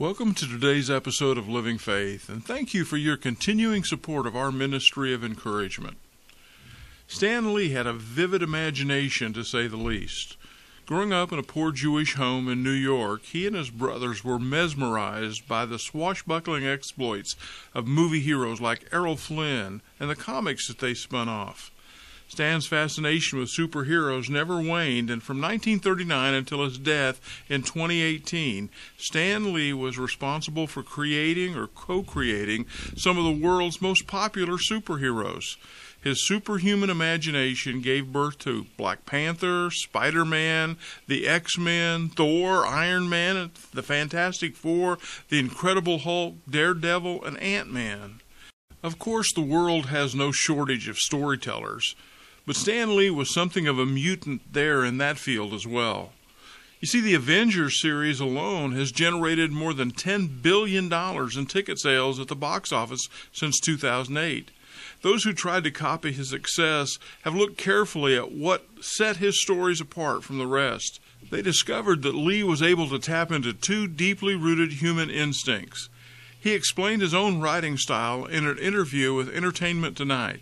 Welcome to today's episode of Living Faith, and thank you for your continuing support of our ministry of encouragement. Stan Lee had a vivid imagination, to say the least. Growing up in a poor Jewish home in New York, he and his brothers were mesmerized by the swashbuckling exploits of movie heroes like Errol Flynn and the comics that they spun off. Stan's fascination with superheroes never waned, and from 1939 until his death in 2018, Stan Lee was responsible for creating or co creating some of the world's most popular superheroes. His superhuman imagination gave birth to Black Panther, Spider Man, the X Men, Thor, Iron Man, the Fantastic Four, the Incredible Hulk, Daredevil, and Ant Man. Of course, the world has no shortage of storytellers, but Stan Lee was something of a mutant there in that field as well. You see, the Avengers series alone has generated more than $10 billion in ticket sales at the box office since 2008. Those who tried to copy his success have looked carefully at what set his stories apart from the rest. They discovered that Lee was able to tap into two deeply rooted human instincts. He explained his own writing style in an interview with Entertainment Tonight.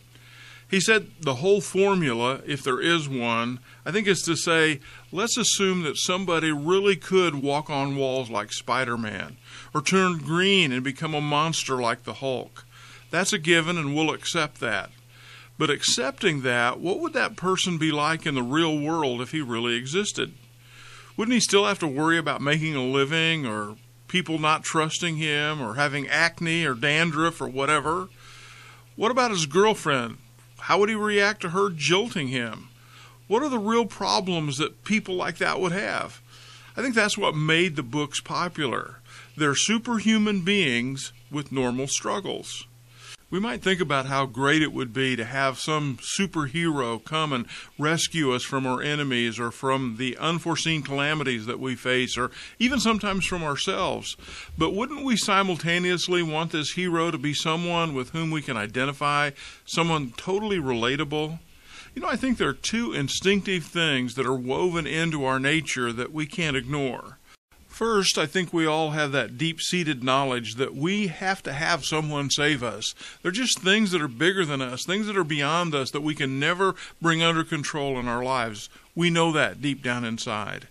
He said the whole formula, if there is one, I think is to say, let's assume that somebody really could walk on walls like Spider Man, or turn green and become a monster like the Hulk. That's a given, and we'll accept that. But accepting that, what would that person be like in the real world if he really existed? Wouldn't he still have to worry about making a living, or people not trusting him, or having acne or dandruff or whatever? What about his girlfriend? How would he react to her jilting him? What are the real problems that people like that would have? I think that's what made the books popular. They're superhuman beings with normal struggles. We might think about how great it would be to have some superhero come and rescue us from our enemies or from the unforeseen calamities that we face or even sometimes from ourselves. But wouldn't we simultaneously want this hero to be someone with whom we can identify, someone totally relatable? You know, I think there are two instinctive things that are woven into our nature that we can't ignore. First, I think we all have that deep seated knowledge that we have to have someone save us. They're just things that are bigger than us, things that are beyond us that we can never bring under control in our lives. We know that deep down inside.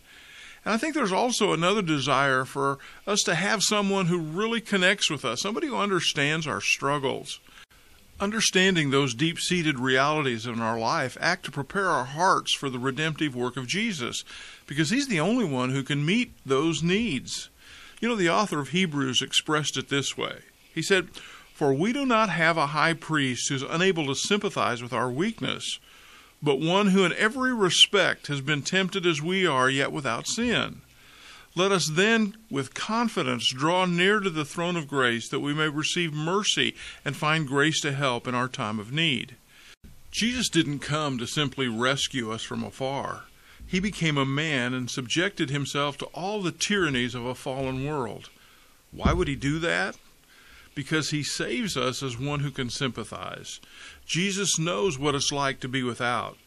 And I think there's also another desire for us to have someone who really connects with us, somebody who understands our struggles. Understanding those deep seated realities in our life act to prepare our hearts for the redemptive work of Jesus, because He's the only one who can meet those needs. You know, the author of Hebrews expressed it this way He said, For we do not have a high priest who's unable to sympathize with our weakness, but one who in every respect has been tempted as we are, yet without sin. Let us then, with confidence, draw near to the throne of grace that we may receive mercy and find grace to help in our time of need. Jesus didn't come to simply rescue us from afar. He became a man and subjected himself to all the tyrannies of a fallen world. Why would he do that? Because he saves us as one who can sympathize. Jesus knows what it's like to be without,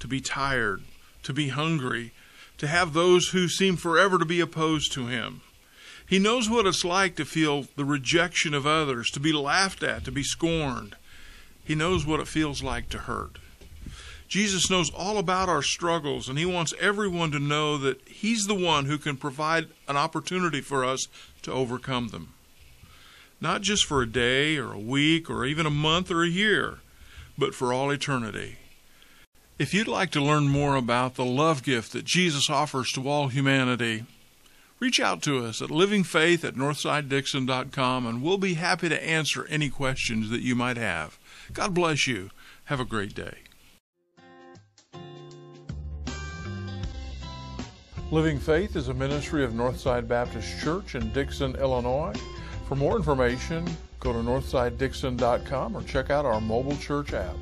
to be tired, to be hungry, to have those who seem forever to be opposed to him. He knows what it's like to feel the rejection of others, to be laughed at, to be scorned. He knows what it feels like to hurt. Jesus knows all about our struggles, and He wants everyone to know that He's the one who can provide an opportunity for us to overcome them. Not just for a day or a week or even a month or a year, but for all eternity. If you'd like to learn more about the love gift that Jesus offers to all humanity, reach out to us at livingfaith at northsidedixon.com and we'll be happy to answer any questions that you might have. God bless you. Have a great day. Living Faith is a ministry of Northside Baptist Church in Dixon, Illinois. For more information, go to northsidedixon.com or check out our mobile church app.